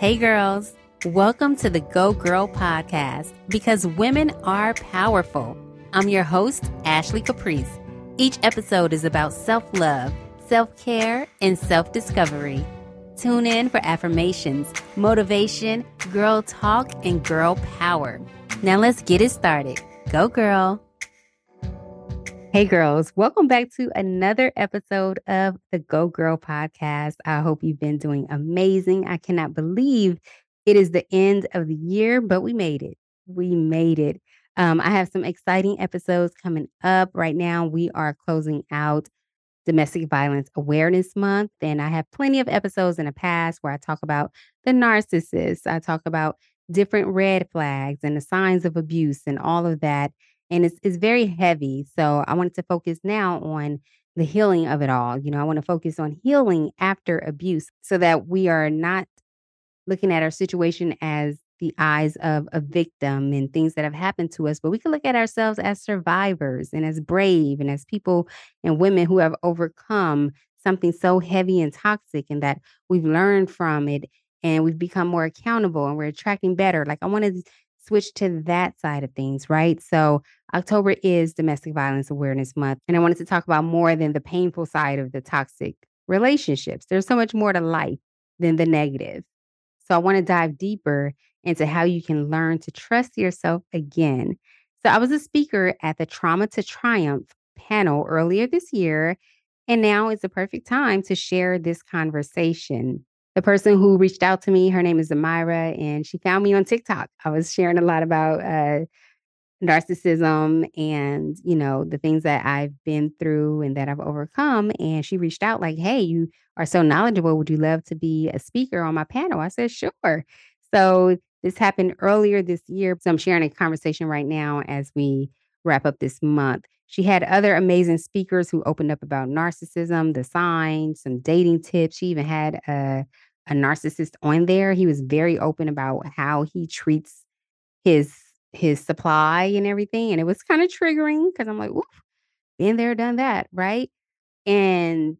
Hey, girls. Welcome to the Go Girl podcast because women are powerful. I'm your host, Ashley Caprice. Each episode is about self love, self care, and self discovery. Tune in for affirmations, motivation, girl talk, and girl power. Now let's get it started. Go, girl. Hey, girls, welcome back to another episode of the Go Girl podcast. I hope you've been doing amazing. I cannot believe it is the end of the year, but we made it. We made it. Um, I have some exciting episodes coming up. Right now, we are closing out Domestic Violence Awareness Month, and I have plenty of episodes in the past where I talk about the narcissist. I talk about different red flags and the signs of abuse and all of that and it's it's very heavy. So I wanted to focus now on the healing of it all. You know, I want to focus on healing after abuse so that we are not looking at our situation as the eyes of a victim and things that have happened to us, but we can look at ourselves as survivors and as brave and as people and women who have overcome something so heavy and toxic and that we've learned from it and we've become more accountable and we're attracting better. Like I want to switch to that side of things, right? So, October is Domestic Violence Awareness Month. And I wanted to talk about more than the painful side of the toxic relationships. There's so much more to life than the negative. So, I want to dive deeper into how you can learn to trust yourself again. So, I was a speaker at the Trauma to Triumph panel earlier this year. And now is the perfect time to share this conversation the person who reached out to me, her name is Amira, and she found me on TikTok. I was sharing a lot about uh, narcissism and you know the things that I've been through and that I've overcome. And she reached out like, "Hey, you are so knowledgeable. Would you love to be a speaker on my panel?" I said, "Sure." So this happened earlier this year. So I'm sharing a conversation right now as we wrap up this month. She had other amazing speakers who opened up about narcissism, the signs, some dating tips. She even had a, a narcissist on there. He was very open about how he treats his his supply and everything. And it was kind of triggering because I'm like, oof, been there, done that, right? And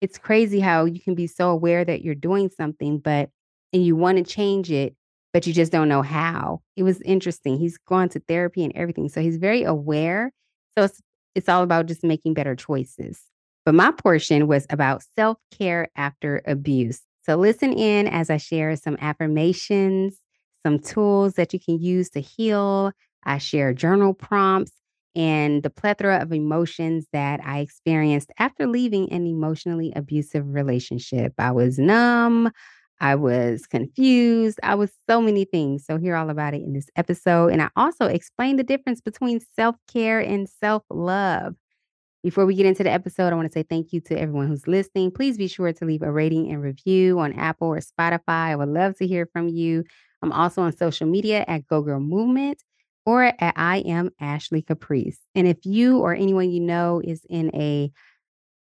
it's crazy how you can be so aware that you're doing something, but and you want to change it, but you just don't know how. It was interesting. He's gone to therapy and everything. So he's very aware so it's it's all about just making better choices. But my portion was about self-care after abuse. So listen in as I share some affirmations, some tools that you can use to heal. I share journal prompts and the plethora of emotions that I experienced after leaving an emotionally abusive relationship. I was numb. I was confused. I was so many things. So, hear all about it in this episode. And I also explain the difference between self care and self love. Before we get into the episode, I want to say thank you to everyone who's listening. Please be sure to leave a rating and review on Apple or Spotify. I would love to hear from you. I'm also on social media at Go Girl Movement or at I am Ashley Caprice. And if you or anyone you know is in a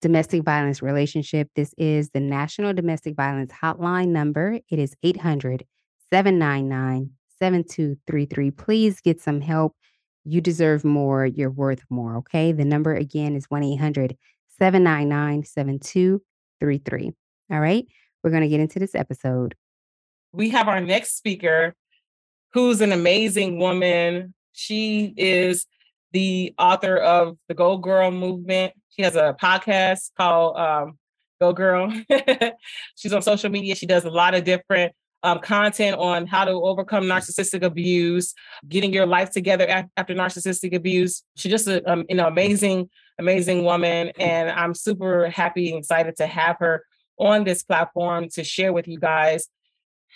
domestic violence relationship, this is the National Domestic Violence Hotline number. It is 800 799 7233. Please get some help. You deserve more. You're worth more. Okay. The number again is 1 800 799 7233. All right. We're going to get into this episode. We have our next speaker who's an amazing woman. She is the author of the Go Girl movement. She has a podcast called um, Go Girl. She's on social media. She does a lot of different um, content on how to overcome narcissistic abuse, getting your life together after narcissistic abuse. She's just a, um, know amazing, amazing woman, and I'm super happy and excited to have her on this platform to share with you guys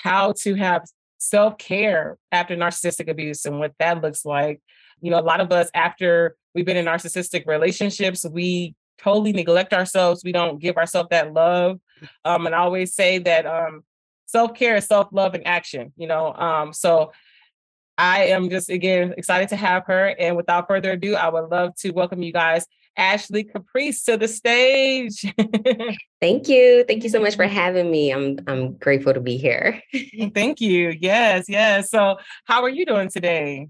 how to have self care after narcissistic abuse and what that looks like. You know, a lot of us, after we've been in narcissistic relationships, we totally neglect ourselves. We don't give ourselves that love. Um, and I always say that um, self care is self love in action, you know. Um, so I am just again excited to have her. And without further ado, I would love to welcome you guys, Ashley Caprice, to the stage. Thank you. Thank you so much for having me. I'm I'm grateful to be here. Thank you. Yes, yes. So how are you doing today?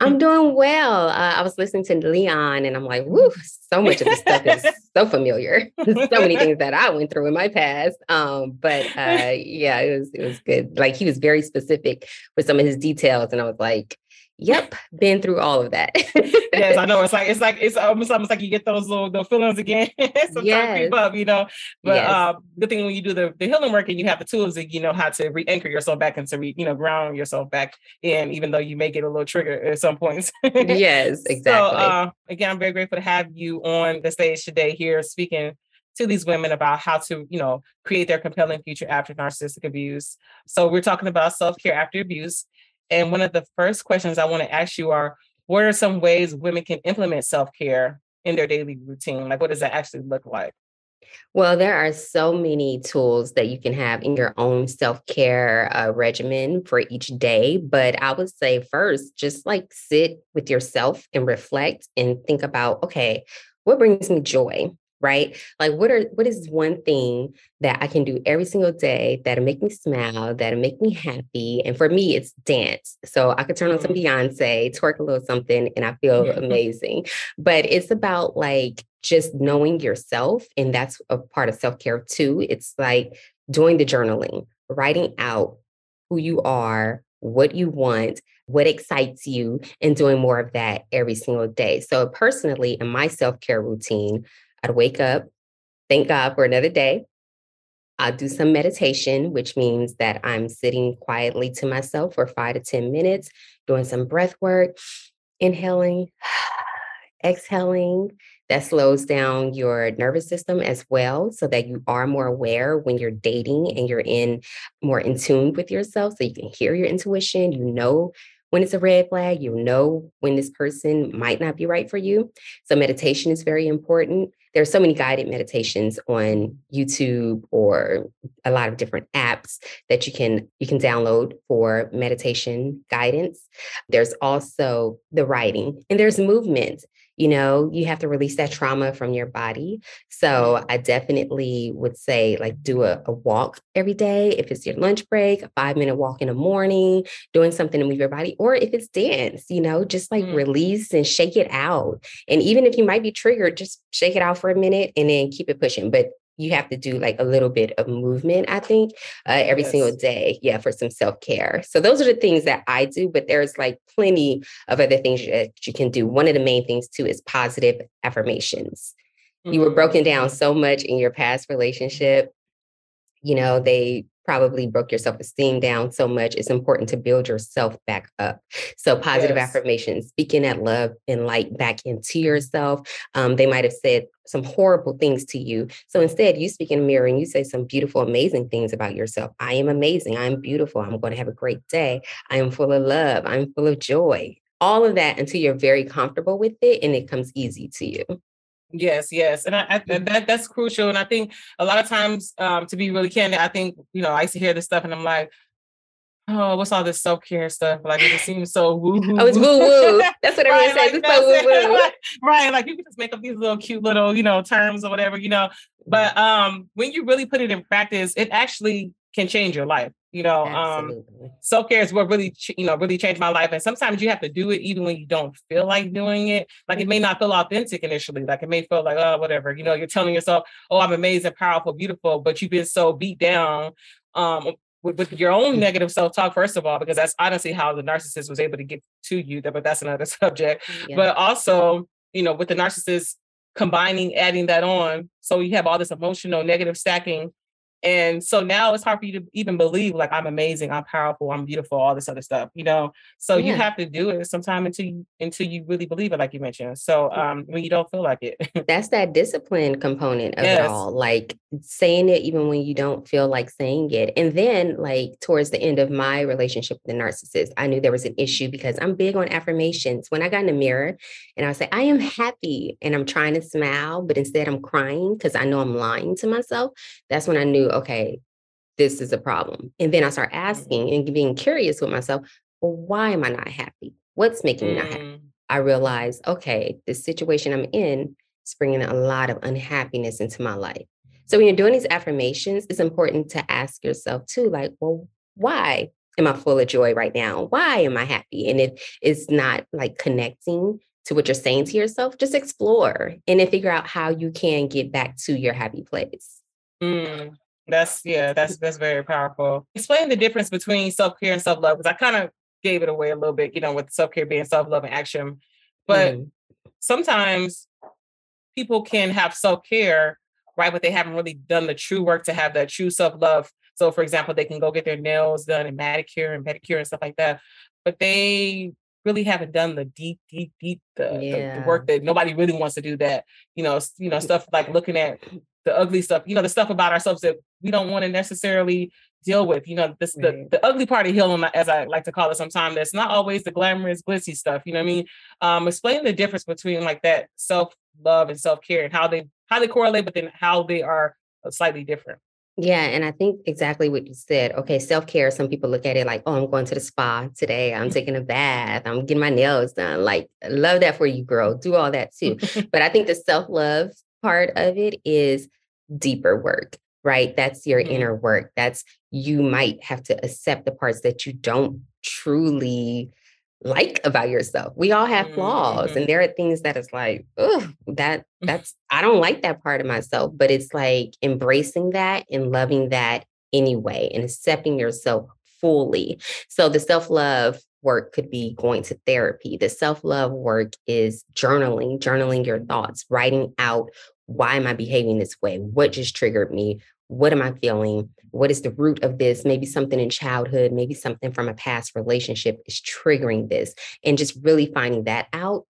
I'm doing well. Uh, I was listening to Leon and I'm like, whoo, so much of this stuff is so familiar. so many things that I went through in my past. Um, but uh, yeah, it was it was good. Like he was very specific with some of his details. And I was like, Yep, been through all of that. yes, I know. It's like it's like it's almost almost like you get those little the feelings again. Sometimes yes. creep up, you know. But yes. uh, good thing when you do the, the healing work and you have the tools that you know how to re-anchor yourself back and to re, you know ground yourself back in, even though you may get a little trigger at some points. yes, exactly. So uh, again, I'm very grateful to have you on the stage today here speaking to these women about how to, you know, create their compelling future after narcissistic abuse. So we're talking about self-care after abuse. And one of the first questions I want to ask you are what are some ways women can implement self care in their daily routine? Like, what does that actually look like? Well, there are so many tools that you can have in your own self care uh, regimen for each day. But I would say first, just like sit with yourself and reflect and think about okay, what brings me joy? Right? Like what are what is one thing that I can do every single day that'll make me smile, that'll make me happy? And for me, it's dance. So I could turn on some mm-hmm. Beyonce, twerk a little something, and I feel amazing. But it's about like just knowing yourself. And that's a part of self-care too. It's like doing the journaling, writing out who you are, what you want, what excites you, and doing more of that every single day. So, personally, in my self care routine, I'd wake up, thank God for another day. I'll do some meditation, which means that I'm sitting quietly to myself for five to 10 minutes, doing some breath work, inhaling, exhaling. That slows down your nervous system as well, so that you are more aware when you're dating and you're in more in tune with yourself. So you can hear your intuition, you know when it's a red flag, you know when this person might not be right for you. So meditation is very important. There are so many guided meditations on YouTube or a lot of different apps that you can you can download for meditation guidance. There's also the writing and there's movement you know, you have to release that trauma from your body. So. I definitely would say, like, do a, a, walk every day. If it's your lunch break, a five minute walk in the morning, doing something to move your body, or if it's dance, you know, just like mm. release and shake it out. And even if you might be triggered, just shake it out for a minute and then keep it pushing. But you have to do like a little bit of movement, I think, uh, every yes. single day. Yeah, for some self care. So those are the things that I do, but there's like plenty of other things that you can do. One of the main things too is positive affirmations. Mm-hmm. You were broken down mm-hmm. so much in your past relationship. You know, they probably broke your self esteem down so much, it's important to build yourself back up. So, positive yes. affirmations, speaking that love and light back into yourself. Um, they might have said some horrible things to you. So, instead, you speak in a mirror and you say some beautiful, amazing things about yourself. I am amazing. I'm beautiful. I'm going to have a great day. I am full of love. I'm full of joy. All of that until you're very comfortable with it and it comes easy to you. Yes, yes, and I, I, mm-hmm. that that's crucial. And I think a lot of times, um, to be really candid, I think you know I used to hear this stuff, and I'm like, oh, what's all this self care stuff? Like it just seems so woo woo. Oh, it's woo woo. That's what everyone right, says. Like, it's so woo woo. right, like you can just make up these little cute little you know terms or whatever you know. But um, when you really put it in practice, it actually can change your life. You know, um, self care is what really, you know, really changed my life. And sometimes you have to do it even when you don't feel like doing it. Like it may not feel authentic initially. Like it may feel like, oh, whatever. You know, you're telling yourself, oh, I'm amazing, powerful, beautiful, but you've been so beat down um, with, with, your own negative self-talk, first of all, because that's honestly how the narcissist was able to get to you. But that's another subject. Yeah. But also, you know, with the narcissist combining, adding that on, so you have all this emotional negative stacking and so now it's hard for you to even believe like I'm amazing, I'm powerful, I'm beautiful, all this other stuff, you know. So yeah. you have to do it sometime until you until you really believe it, like you mentioned. So um when you don't feel like it. That's that discipline component of yes. it all. Like saying it even when you don't feel like saying it. And then like towards the end of my relationship with the narcissist, I knew there was an issue because I'm big on affirmations. When I got in the mirror and I say, I am happy and I'm trying to smile, but instead I'm crying because I know I'm lying to myself. That's when I knew okay, this is a problem. And then I start mm-hmm. asking and being curious with myself, well, why am I not happy? What's making me not happy? Mm. I realize, okay, the situation I'm in is bringing a lot of unhappiness into my life. So when you're doing these affirmations, it's important to ask yourself too, like, well, why? am I full of joy right now? Why am I happy? And if it's not like connecting to what you're saying to yourself, just explore and then figure out how you can get back to your happy place. Mm, that's yeah, that's that's very powerful. Explain the difference between self care and self love because I kind of gave it away a little bit, you know, with self care being self love and action, but mm. sometimes people can have self care, right, but they haven't really done the true work to have that true self love. So, for example, they can go get their nails done and manicure and pedicure and stuff like that, but they really haven't done the deep, deep, deep the, yeah. the, the, work that nobody really wants to do. That you know, you know, stuff like looking at the ugly stuff, you know, the stuff about ourselves that we don't want to necessarily deal with. You know, this the, the ugly part of healing, as I like to call it sometimes, that's not always the glamorous, glitzy stuff. You know what I mean? Um, explain the difference between like that self-love and self-care and how they how they correlate, but then how they are uh, slightly different. Yeah, and I think exactly what you said. Okay, self care. Some people look at it like, oh, I'm going to the spa today. I'm taking a bath. I'm getting my nails done. Like, love that for you, girl. Do all that too. but I think the self love part of it is deeper work, right? That's your mm-hmm. inner work. That's you might have to accept the parts that you don't truly like about yourself. We all have flaws mm-hmm. and there are things that is like, oh, that that's I don't like that part of myself, but it's like embracing that and loving that anyway and accepting yourself fully. So the self-love work could be going to therapy. The self-love work is journaling, journaling your thoughts, writing out why am I behaving this way? What just triggered me? What am I feeling? What is the root of this? Maybe something in childhood, maybe something from a past relationship is triggering this. And just really finding that out,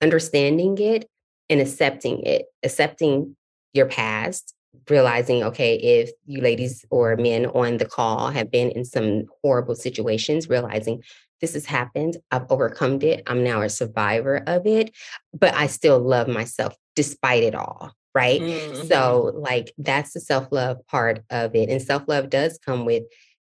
understanding it, and accepting it, accepting your past, realizing, okay, if you ladies or men on the call have been in some horrible situations, realizing this has happened, I've overcome it, I'm now a survivor of it, but I still love myself despite it all right? Mm-hmm. So, like, that's the self love part of it. And self love does come with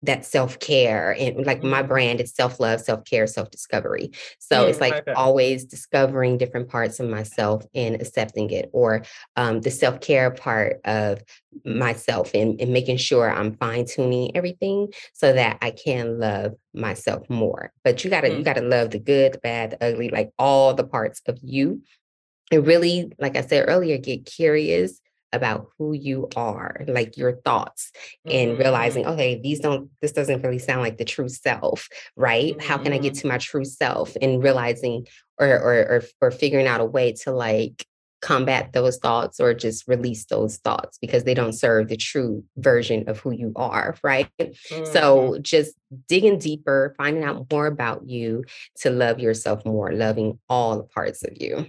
that self care. And like, mm-hmm. my brand is self love, self care, self discovery. So, mm-hmm. it's like okay. always discovering different parts of myself and accepting it, or um, the self care part of myself and, and making sure I'm fine tuning everything so that I can love myself more. But you gotta, you mm. gotta love the good, the bad, the ugly, like all the parts of you and really, like I said earlier, get curious about who you are, like your thoughts, and mm-hmm. realizing, okay, these don't, this doesn't really sound like the true self, right? How can I get mm-hmm. to my true self? And realizing or, or or or figuring out a way to like combat those thoughts or just release those thoughts because they don't serve the true version of who you are, right? Mm-hmm. So just digging deeper, finding out more about you to love yourself more, loving all the parts of you.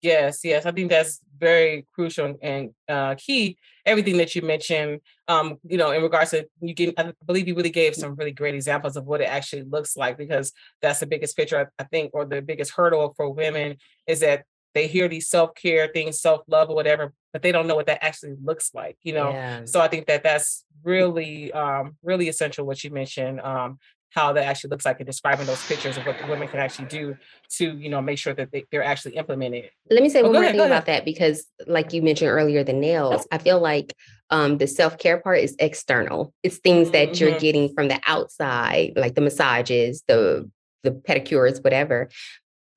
Yes, yes. I think that's very crucial and uh, key. Everything that you mentioned, um, you know, in regards to you get, I believe you really gave some really great examples of what it actually looks like because that's the biggest picture I, I think, or the biggest hurdle for women is that they hear these self care things, self love or whatever, but they don't know what that actually looks like, you know. Yeah. So I think that that's really, um, really essential what you mentioned. Um, how that actually looks like and describing those pictures of what the women can actually do to you know make sure that they, are actually implementing it let me say oh, one more ahead, thing about that because like you mentioned earlier the nails i feel like um, the self-care part is external. It's things that mm-hmm. you're getting from the outside like the massages the the pedicures whatever.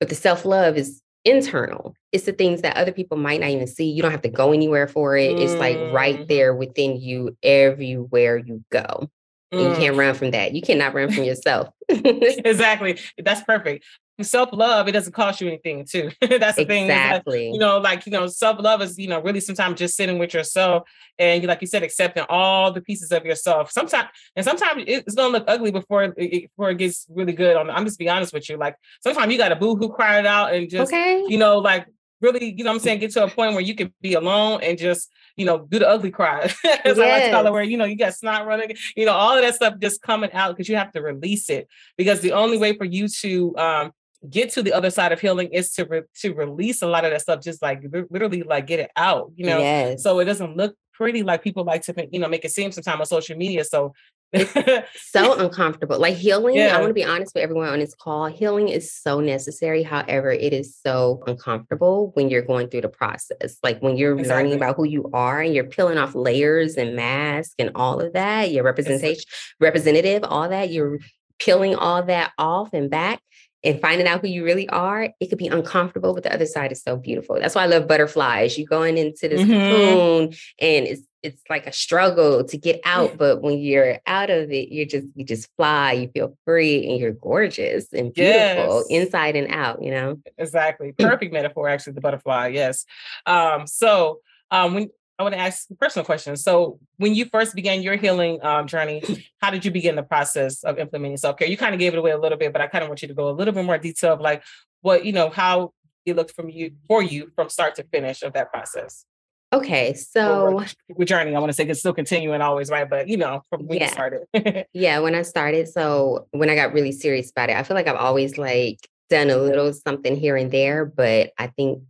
But the self-love is internal. It's the things that other people might not even see. You don't have to go anywhere for it. Mm-hmm. it's like right mm-hmm. there within you everywhere you go Mm. You can't run from that. You cannot run from yourself. exactly. That's perfect. Self love, it doesn't cost you anything, too. That's the exactly. thing. Exactly. You know, like, you know, self love is, you know, really sometimes just sitting with yourself and, like you said, accepting all the pieces of yourself. Sometimes, and sometimes it's going to look ugly before it, before it gets really good. On, I'm just be honest with you. Like, sometimes you got to boo hoo cry it out and just, okay. you know, like really, you know what I'm saying, get to a point where you can be alone and just, you know, do the ugly cry. As yes. I like to call it, where, you know, you got snot running, you know, all of that stuff just coming out because you have to release it. Because the only way for you to um get to the other side of healing is to re- to release a lot of that stuff just like literally like get it out you know yes. so it doesn't look pretty like people like to you know make it seem sometimes on social media so so uncomfortable. Like healing, yeah. I want to be honest with everyone on this call. Healing is so necessary. However, it is so uncomfortable when you're going through the process. Like when you're exactly. learning about who you are and you're peeling off layers and masks and all of that, your representation, representative, all that, you're peeling all that off and back and finding out who you really are, it could be uncomfortable, but the other side is so beautiful. That's why I love butterflies. You're going into this mm-hmm. cocoon and it's it's like a struggle to get out, but when you're out of it, you just you just fly, you feel free and you're gorgeous and beautiful yes. inside and out, you know. Exactly. Perfect metaphor actually the butterfly. Yes. Um so um when I want to ask a personal question. So, when you first began your healing um, journey, how did you begin the process of implementing self care? You kind of gave it away a little bit, but I kind of want you to go a little bit more detail of like what you know how it looked from you for you from start to finish of that process. Okay, so journey, I want to say it's still continuing always, right? But you know, from when yeah. you started. yeah, when I started, so when I got really serious about it, I feel like I've always like done a little something here and there, but I think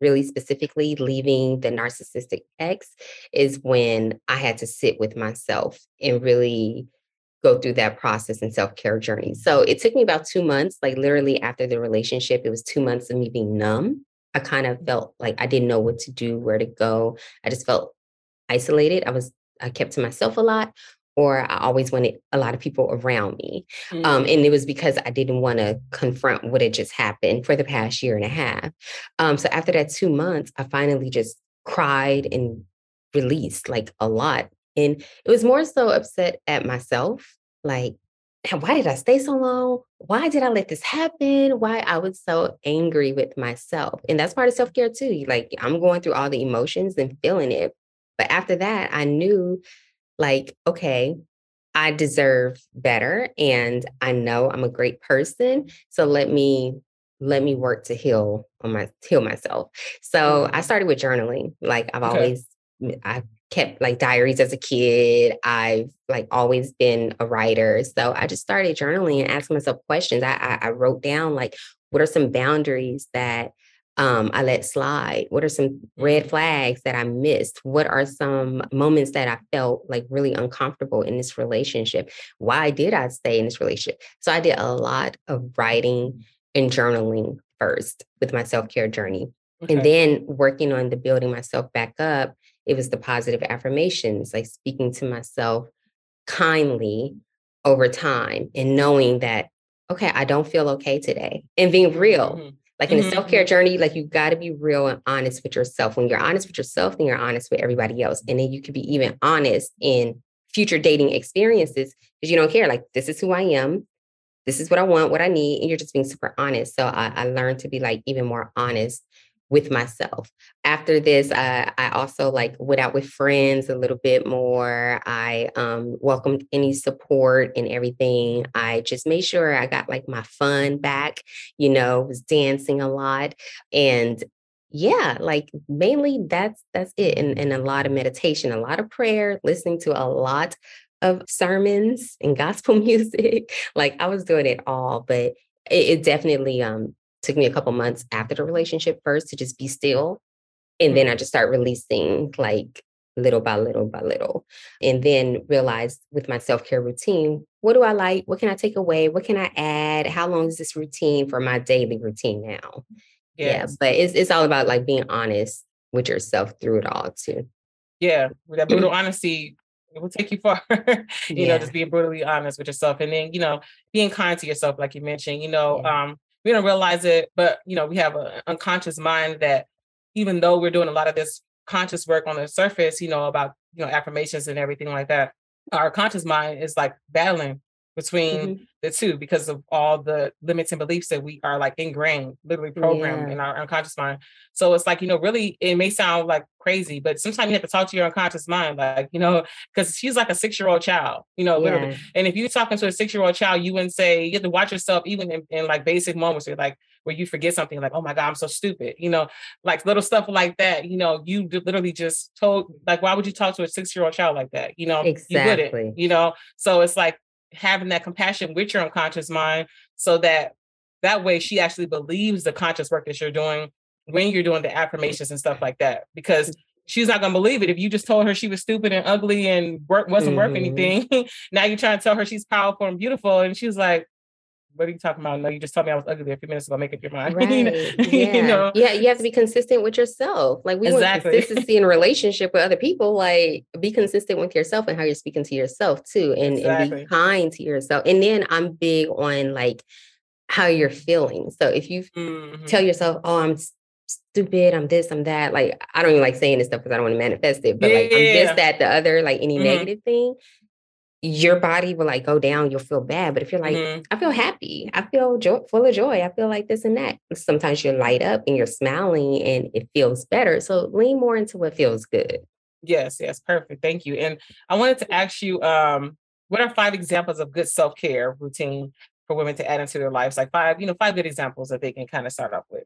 really specifically leaving the narcissistic ex is when I had to sit with myself and really go through that process and self-care journey. So it took me about 2 months, like literally after the relationship, it was 2 months of me being numb. I kind of felt like I didn't know what to do, where to go. I just felt isolated. I was I kept to myself a lot, or I always wanted a lot of people around me. Um, mm-hmm. Um, and it was because I didn't want to confront what had just happened for the past year and a half. Um, so after that two months, I finally just cried and released like a lot. And it was more so upset at myself, like, why did I stay so long? Why did I let this happen? Why I was so angry with myself. And that's part of self care too. Like, I'm going through all the emotions and feeling it. But after that, I knew like, okay, I deserve better and I know I'm a great person. So let me let me work to heal on my heal myself. So I mm-hmm. started with journaling. Like I've okay. always I kept like diaries as a kid. I've like always been a writer. So I just started journaling and asking myself questions. I, I, I wrote down like what are some boundaries that um, I let slide? What are some red mm-hmm. flags that I missed? What are some moments that I felt like really uncomfortable in this relationship? Why did I stay in this relationship? So I did a lot of writing and journaling first with my self care journey. Okay. And then working on the building myself back up, it was the positive affirmations, like speaking to myself kindly over time and knowing that, okay, I don't feel okay today and being real. Mm-hmm like in mm-hmm. a self care journey, like you got to be real and honest with yourself. When you're honest with yourself, then you're honest with everybody else. And then you can be even honest in future dating experiences because you don't care. Like, this is who I am. This is what I want, what I need. And you're just being super honest. So I, I learned to be like even more honest with myself. After this, uh, I also like went out with friends a little bit more. I um, welcomed any support and everything. I just made sure I got like my fun back. You know, was dancing a lot, and yeah, like mainly that's that's it. And, and a lot of meditation, a lot of prayer, listening to a lot of sermons and gospel music. like I was doing it all, but it, it definitely um took me a couple months after the relationship first to just be still. And then I mm-hmm. just start releasing like little by little by little. And then realize with my self care routine, what do I like? What can I take away? What can I add? How long is this routine for my daily routine now? Yes. Yeah, but it's it's all about like being honest with yourself through it all too. Yeah, with that brutal honesty it will take you far. you yeah. know, just being brutally honest with yourself, and then you know, being kind to yourself, like you mentioned. You know, yeah. um, we don't realize it, but you know, we have an unconscious mind that even though we're doing a lot of this conscious work on the surface, you know, about you know affirmations and everything like that, our conscious mind is like battling between mm-hmm. the two because of all the limits and beliefs that we are like ingrained, literally programmed yeah. in our unconscious mind. So it's like, you know, really, it may sound like crazy, but sometimes you have to talk to your unconscious mind, like, you know, because she's like a six year old child, you know, literally. Yeah. And if you're talking to a six year old child, you wouldn't say, you have to watch yourself even in, in like basic moments where like, where you forget something like, oh my God, I'm so stupid, you know, like little stuff like that, you know, you literally just told, like, why would you talk to a six year old child like that? You know, exactly. you wouldn't, you know, so it's like, having that compassion with your unconscious mind so that that way she actually believes the conscious work that you're doing when you're doing the affirmations and stuff like that because she's not going to believe it if you just told her she was stupid and ugly and work wasn't mm-hmm. worth anything now you're trying to tell her she's powerful and beautiful and she's like what are you talking about? No, you just told me I was ugly a few minutes ago. Make up your mind. Right. Yeah. you know? Yeah. You have to be consistent with yourself. Like we exactly. want consistency in relationship with other people. Like be consistent with yourself and how you're speaking to yourself too. And, exactly. and be kind to yourself. And then I'm big on like how you're feeling. So if you mm-hmm. tell yourself, oh, I'm stupid, I'm this, I'm that. Like I don't even like saying this stuff because I don't want to manifest it, but yeah. like I'm this, that, the other, like any mm-hmm. negative thing, your body will like go down, you'll feel bad. But if you're like, mm-hmm. I feel happy, I feel joy, full of joy, I feel like this and that. Sometimes you light up and you're smiling and it feels better. So lean more into what feels good. Yes, yes, perfect. Thank you. And I wanted to ask you, um, what are five examples of good self-care routine for women to add into their lives? Like five, you know, five good examples that they can kind of start off with.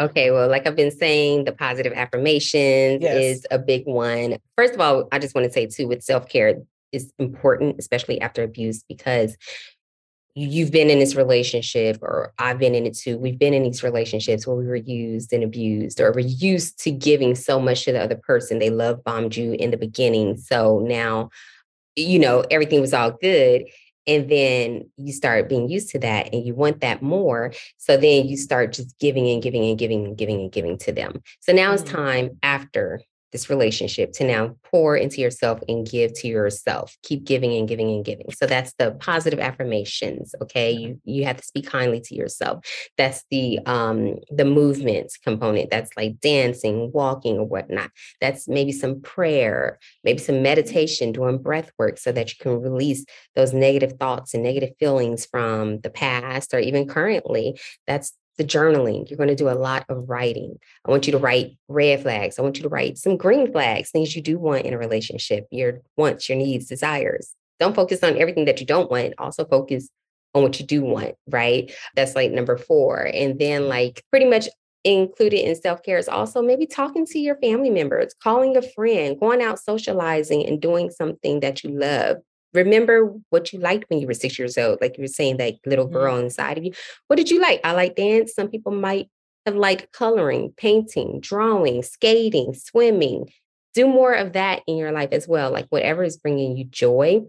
Okay, well, like I've been saying, the positive affirmations yes. is a big one. First of all, I just want to say too, with self care, is important, especially after abuse, because you've been in this relationship, or I've been in it too. We've been in these relationships where we were used and abused, or we're used to giving so much to the other person. They love bombed you in the beginning. So now, you know, everything was all good. And then you start being used to that and you want that more. So then you start just giving and giving and giving and giving and giving to them. So now it's mm. time after this relationship to now pour into yourself and give to yourself. Keep giving and giving and giving. So that's the positive affirmations okay? You you have to speak kindly to yourself. That's the um the movement component. That's like dancing walking or whatnot. That's maybe some prayer maybe some meditation doing breath work so that you can release those negative thoughts and negative feelings from the past or even currently. That's the journaling. You're going to do a lot of writing. I want you to write red flags. I want you to write some green flags, things you do want in a relationship, your wants, your needs, desires. Don't focus on everything that you don't want. Also focus on what you do want, right? That's like number four. And then, like, pretty much included in self care is also maybe talking to your family members, calling a friend, going out socializing, and doing something that you love remember what you liked when you were six years old. Like you were saying, that little girl mm-hmm. inside of you. What did you like? I like dance. Some people might have liked coloring, painting, drawing, skating, swimming. Do more of that in your life as well. Like whatever is bringing you joy,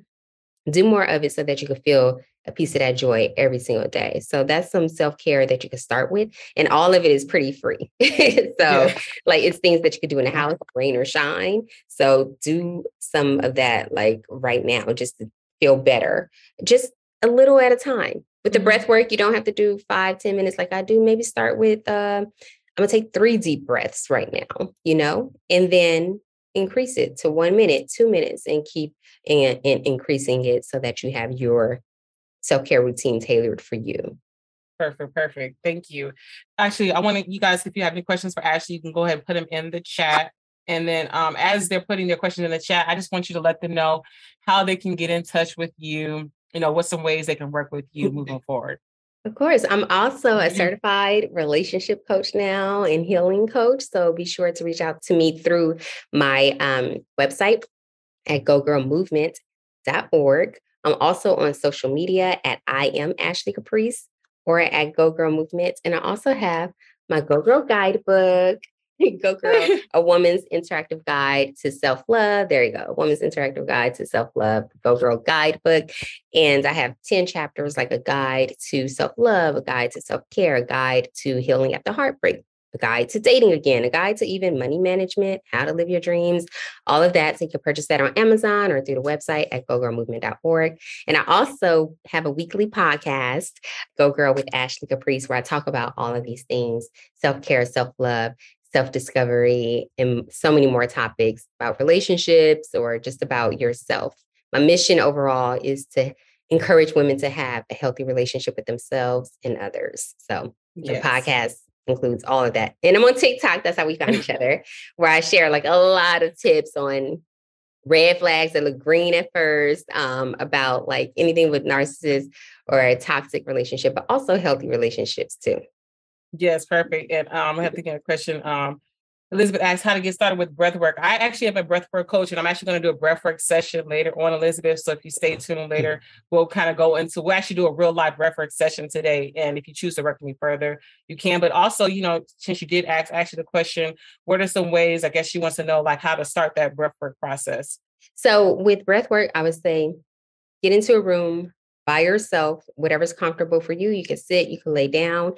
do more of it so that you can feel a piece of that joy every single day. So that's some self care that you can start with. And all of it is pretty free. so, yeah. like, it's things that you could do in the house, rain or shine. So, do some of that like right now just to feel better, just a little at a time. With the mm-hmm. breath work, you don't have to do five, ten minutes like I do. Maybe start with, uh, I'm gonna take three deep breaths right now, you know, and then increase it to one minute, two minutes, and keep and, and increasing it so that you have your self care routine tailored for you. Perfect, perfect. Thank you. Actually, I want you guys, if you have any questions for Ashley, you can go ahead and put them in the chat. And then um, as they're putting their questions in the chat, I just want you to let them know how they can get in touch with you, you know, what some ways they can work with you moving forward. Of course. I'm also a certified relationship coach now and healing coach. So be sure to reach out to me through my um, website at gogirlmovement.org. I'm also on social media at I am Ashley Caprice or at Go Girl Movement. And I also have my Go Girl guidebook. Go Girl, a woman's interactive guide to self love. There you go, woman's interactive guide to self love, Go Girl guidebook. And I have 10 chapters like a guide to self love, a guide to self care, a guide to healing after heartbreak, a guide to dating again, a guide to even money management, how to live your dreams, all of that. So you can purchase that on Amazon or through the website at gogirlmovement.org. And I also have a weekly podcast, Go Girl with Ashley Caprice, where I talk about all of these things self care, self love, self discovery, and so many more topics about relationships or just about yourself. My mission overall is to encourage women to have a healthy relationship with themselves and others. So the yes. podcast includes all of that. And I'm on TikTok. That's how we found each other, where I share like a lot of tips on red flags that look green at first, um, about like anything with narcissists or a toxic relationship, but also healthy relationships too. Yes, perfect. And um, I have to get a question. Um, Elizabeth asked how to get started with breath work. I actually have a breath work coach, and I'm actually going to do a breath work session later on, Elizabeth. So if you stay tuned later, mm-hmm. we'll kind of go into we'll actually do a real live breath work session today. And if you choose to work with me further, you can. But also, you know, since you did ask actually the question, what are some ways? I guess she wants to know like how to start that breath work process. So with breath work, I would say get into a room by yourself, whatever's comfortable for you. You can sit, you can lay down,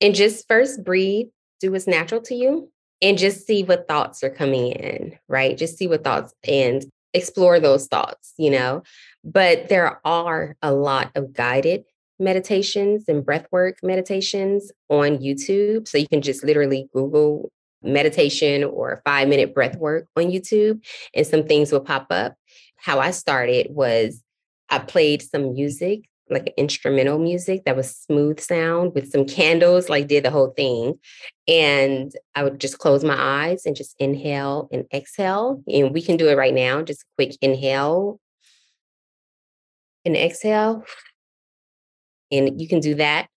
and just first breathe, do what's natural to you, and just see what thoughts are coming in, right? Just see what thoughts and explore those thoughts, you know. But there are a lot of guided meditations and breathwork meditations on YouTube. So you can just literally Google meditation or five minute breath work on YouTube, and some things will pop up. How I started was I played some music, like instrumental music that was smooth sound with some candles, like did the whole thing. And I would just close my eyes and just inhale and exhale. And we can do it right now. Just quick inhale and exhale. And you can do that.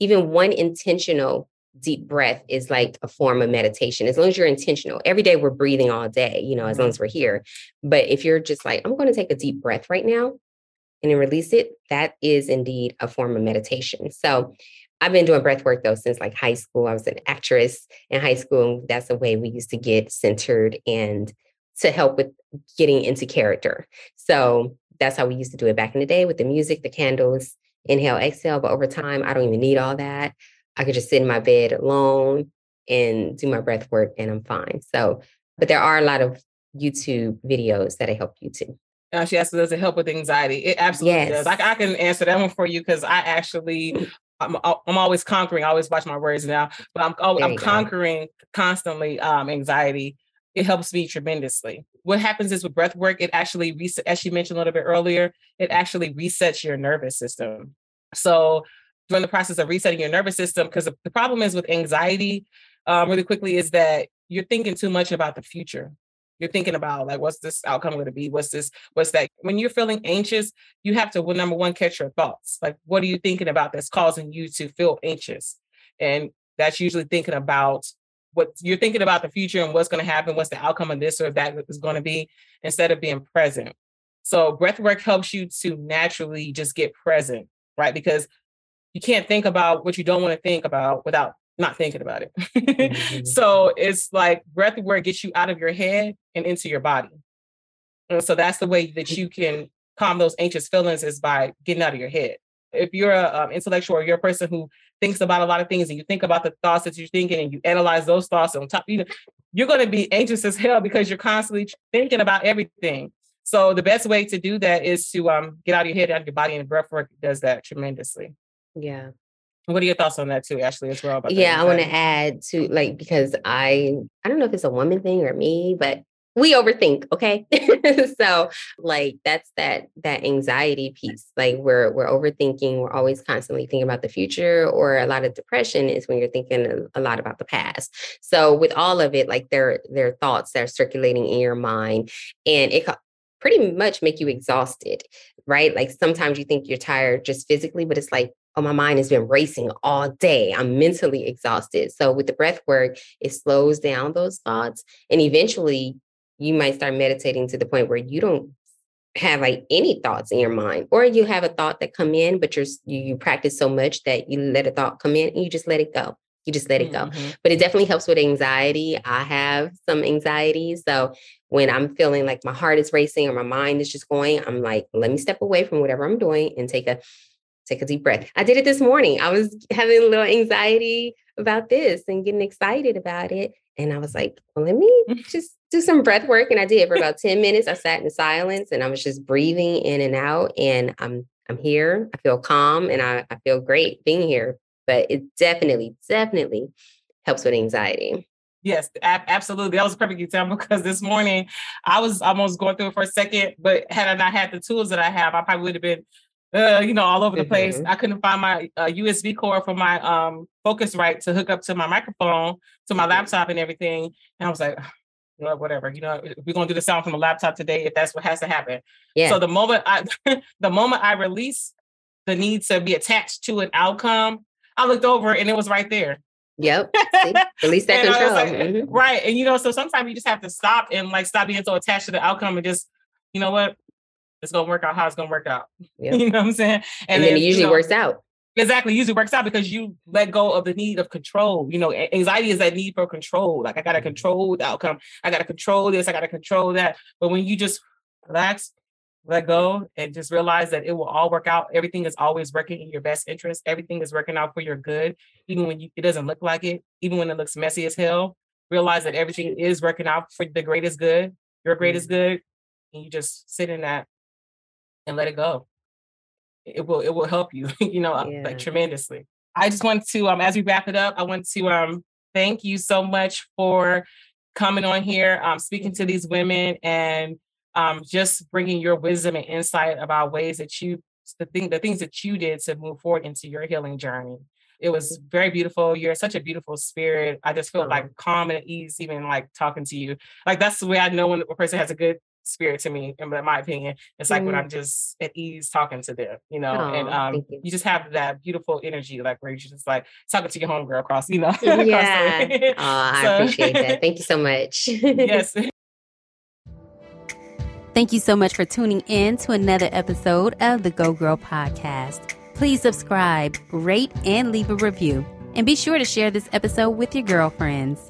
Even one intentional deep breath is like a form of meditation as long as you're intentional every day we're breathing all day you know as long mm-hmm. as we're here but if you're just like i'm going to take a deep breath right now and then release it that is indeed a form of meditation. So i've been doing breath work though since like high school. I was an actress in high school. And that's the way we used to get centered and to help with getting into character. So that's how we used to do it back in the day with the music the candles inhale exhale. But over time i don't even need all that. I could just sit in my bed alone and do my breath work and I'm fine. So, but there are a lot of YouTube videos that I help you too. Uh, she asked, does it help with anxiety? It absolutely yes. does. I, I can answer that one for you because I actually, I'm, I'm always conquering. I always watch my words now, but I'm, I'm conquering go. constantly um, anxiety. It helps me tremendously. What happens is with breath work, it actually, reset, as she mentioned a little bit earlier, it actually resets your nervous system. So during the process of resetting your nervous system because the problem is with anxiety um, really quickly is that you're thinking too much about the future you're thinking about like what's this outcome going to be? What's this what's that? When you're feeling anxious you have to well, number one catch your thoughts. Like what are you thinking about that's causing you to feel anxious? And that's usually thinking about what you're thinking about the future and what's going to happen what's the outcome of this or that is going to be instead of being present. So breath work helps you to naturally just get present right? Because you can't think about what you don't want to think about without not thinking about it. mm-hmm. So it's like breath work gets you out of your head and into your body. And so that's the way that you can calm those anxious feelings is by getting out of your head. If you're an um, intellectual or you're a person who thinks about a lot of things and you think about the thoughts that you're thinking and you analyze those thoughts on top, you know, you're going to be anxious as hell because you're constantly thinking about everything. So the best way to do that is to um, get out of your head, out of your body, and breath work does that tremendously. Yeah. What are your thoughts on that too, Ashley, as well? yeah, I want to add to like because I I don't know if it's a woman thing or me, but we overthink, okay? so like that's that that anxiety piece. Like we're we're overthinking, we're always constantly thinking about the future, or a lot of depression is when you're thinking a, lot about the past. So with all of it, like there there are thoughts that are circulating in your mind, and it pretty much make you exhausted, right? Like sometimes you think you're tired just physically, but it's like oh, my mind has been racing all day. I'm mentally exhausted. So with the breath work, it slows down those thoughts. And eventually you might start meditating to the point where you don't have like any thoughts in your mind or you have a thought that come in but you're you, you practice so much that you let a thought come in and you just let it go you just let it go mm-hmm. but it definitely helps with anxiety i have some anxiety so when i'm feeling like my heart is racing or my mind is just going i'm like let me step away from whatever i'm doing and take a take a deep breath. I did it this morning. I was having a little anxiety about this and getting excited about it. And I was like, well, let me mm. just do some breath work. And I did for about 10 minutes. I sat in silence and I was just breathing in and out. And I'm I'm here. I feel calm and I, I feel great being here. But it definitely, definitely helps with anxiety. Yes, absolutely. That was a perfect example because this morning I was almost going through it for a second, but had I not had the tools that I have, I probably would have been uh, you know, all over the place. Mm-hmm. I couldn't find my uh, USB cord for my um, Focusrite to hook up to my microphone, to my laptop, and everything. And I was like, you know, whatever. You know, we're gonna do the sound from the laptop today if that's what has to happen. Yeah. So the moment I, the moment I release the need to be attached to an outcome, I looked over and it was right there. Yep. Release that control. Like, mm-hmm. Right. And you know, so sometimes you just have to stop and like stop being so attached to the outcome and just, you know what, it's gonna work out how it's gonna work out. Yep. you know what I'm saying? And, and then, then, it usually you know, works out. Exactly. Usually works out because you let go of the need of control. You know, anxiety is that need for control. Like I gotta mm-hmm. control the outcome. I gotta control this. I gotta control that. But when you just relax, let go and just realize that it will all work out. Everything is always working in your best interest. Everything is working out for your good, even when you, it doesn't look like it, even when it looks messy as hell. Realize that everything is working out for the greatest good, your greatest mm. good, and you just sit in that and let it go. It will it will help you, you know, yeah. like tremendously. I just want to um as we wrap it up, I want to um thank you so much for coming on here, um, speaking to these women and um, just bringing your wisdom and insight about ways that you the thing the things that you did to move forward into your healing journey. It was mm-hmm. very beautiful. You're such a beautiful spirit. I just feel like calm and at ease, even like talking to you. Like that's the way I know when a person has a good spirit to me, in my opinion. It's like mm. when I'm just at ease talking to them, you know, oh, and um, you. you. just have that beautiful energy, like where you're just like talking to your homegirl across, you know. Yeah. oh, I appreciate that. Thank you so much. yes. Thank you so much for tuning in to another episode of the Go Girl Podcast. Please subscribe, rate, and leave a review. And be sure to share this episode with your girlfriends.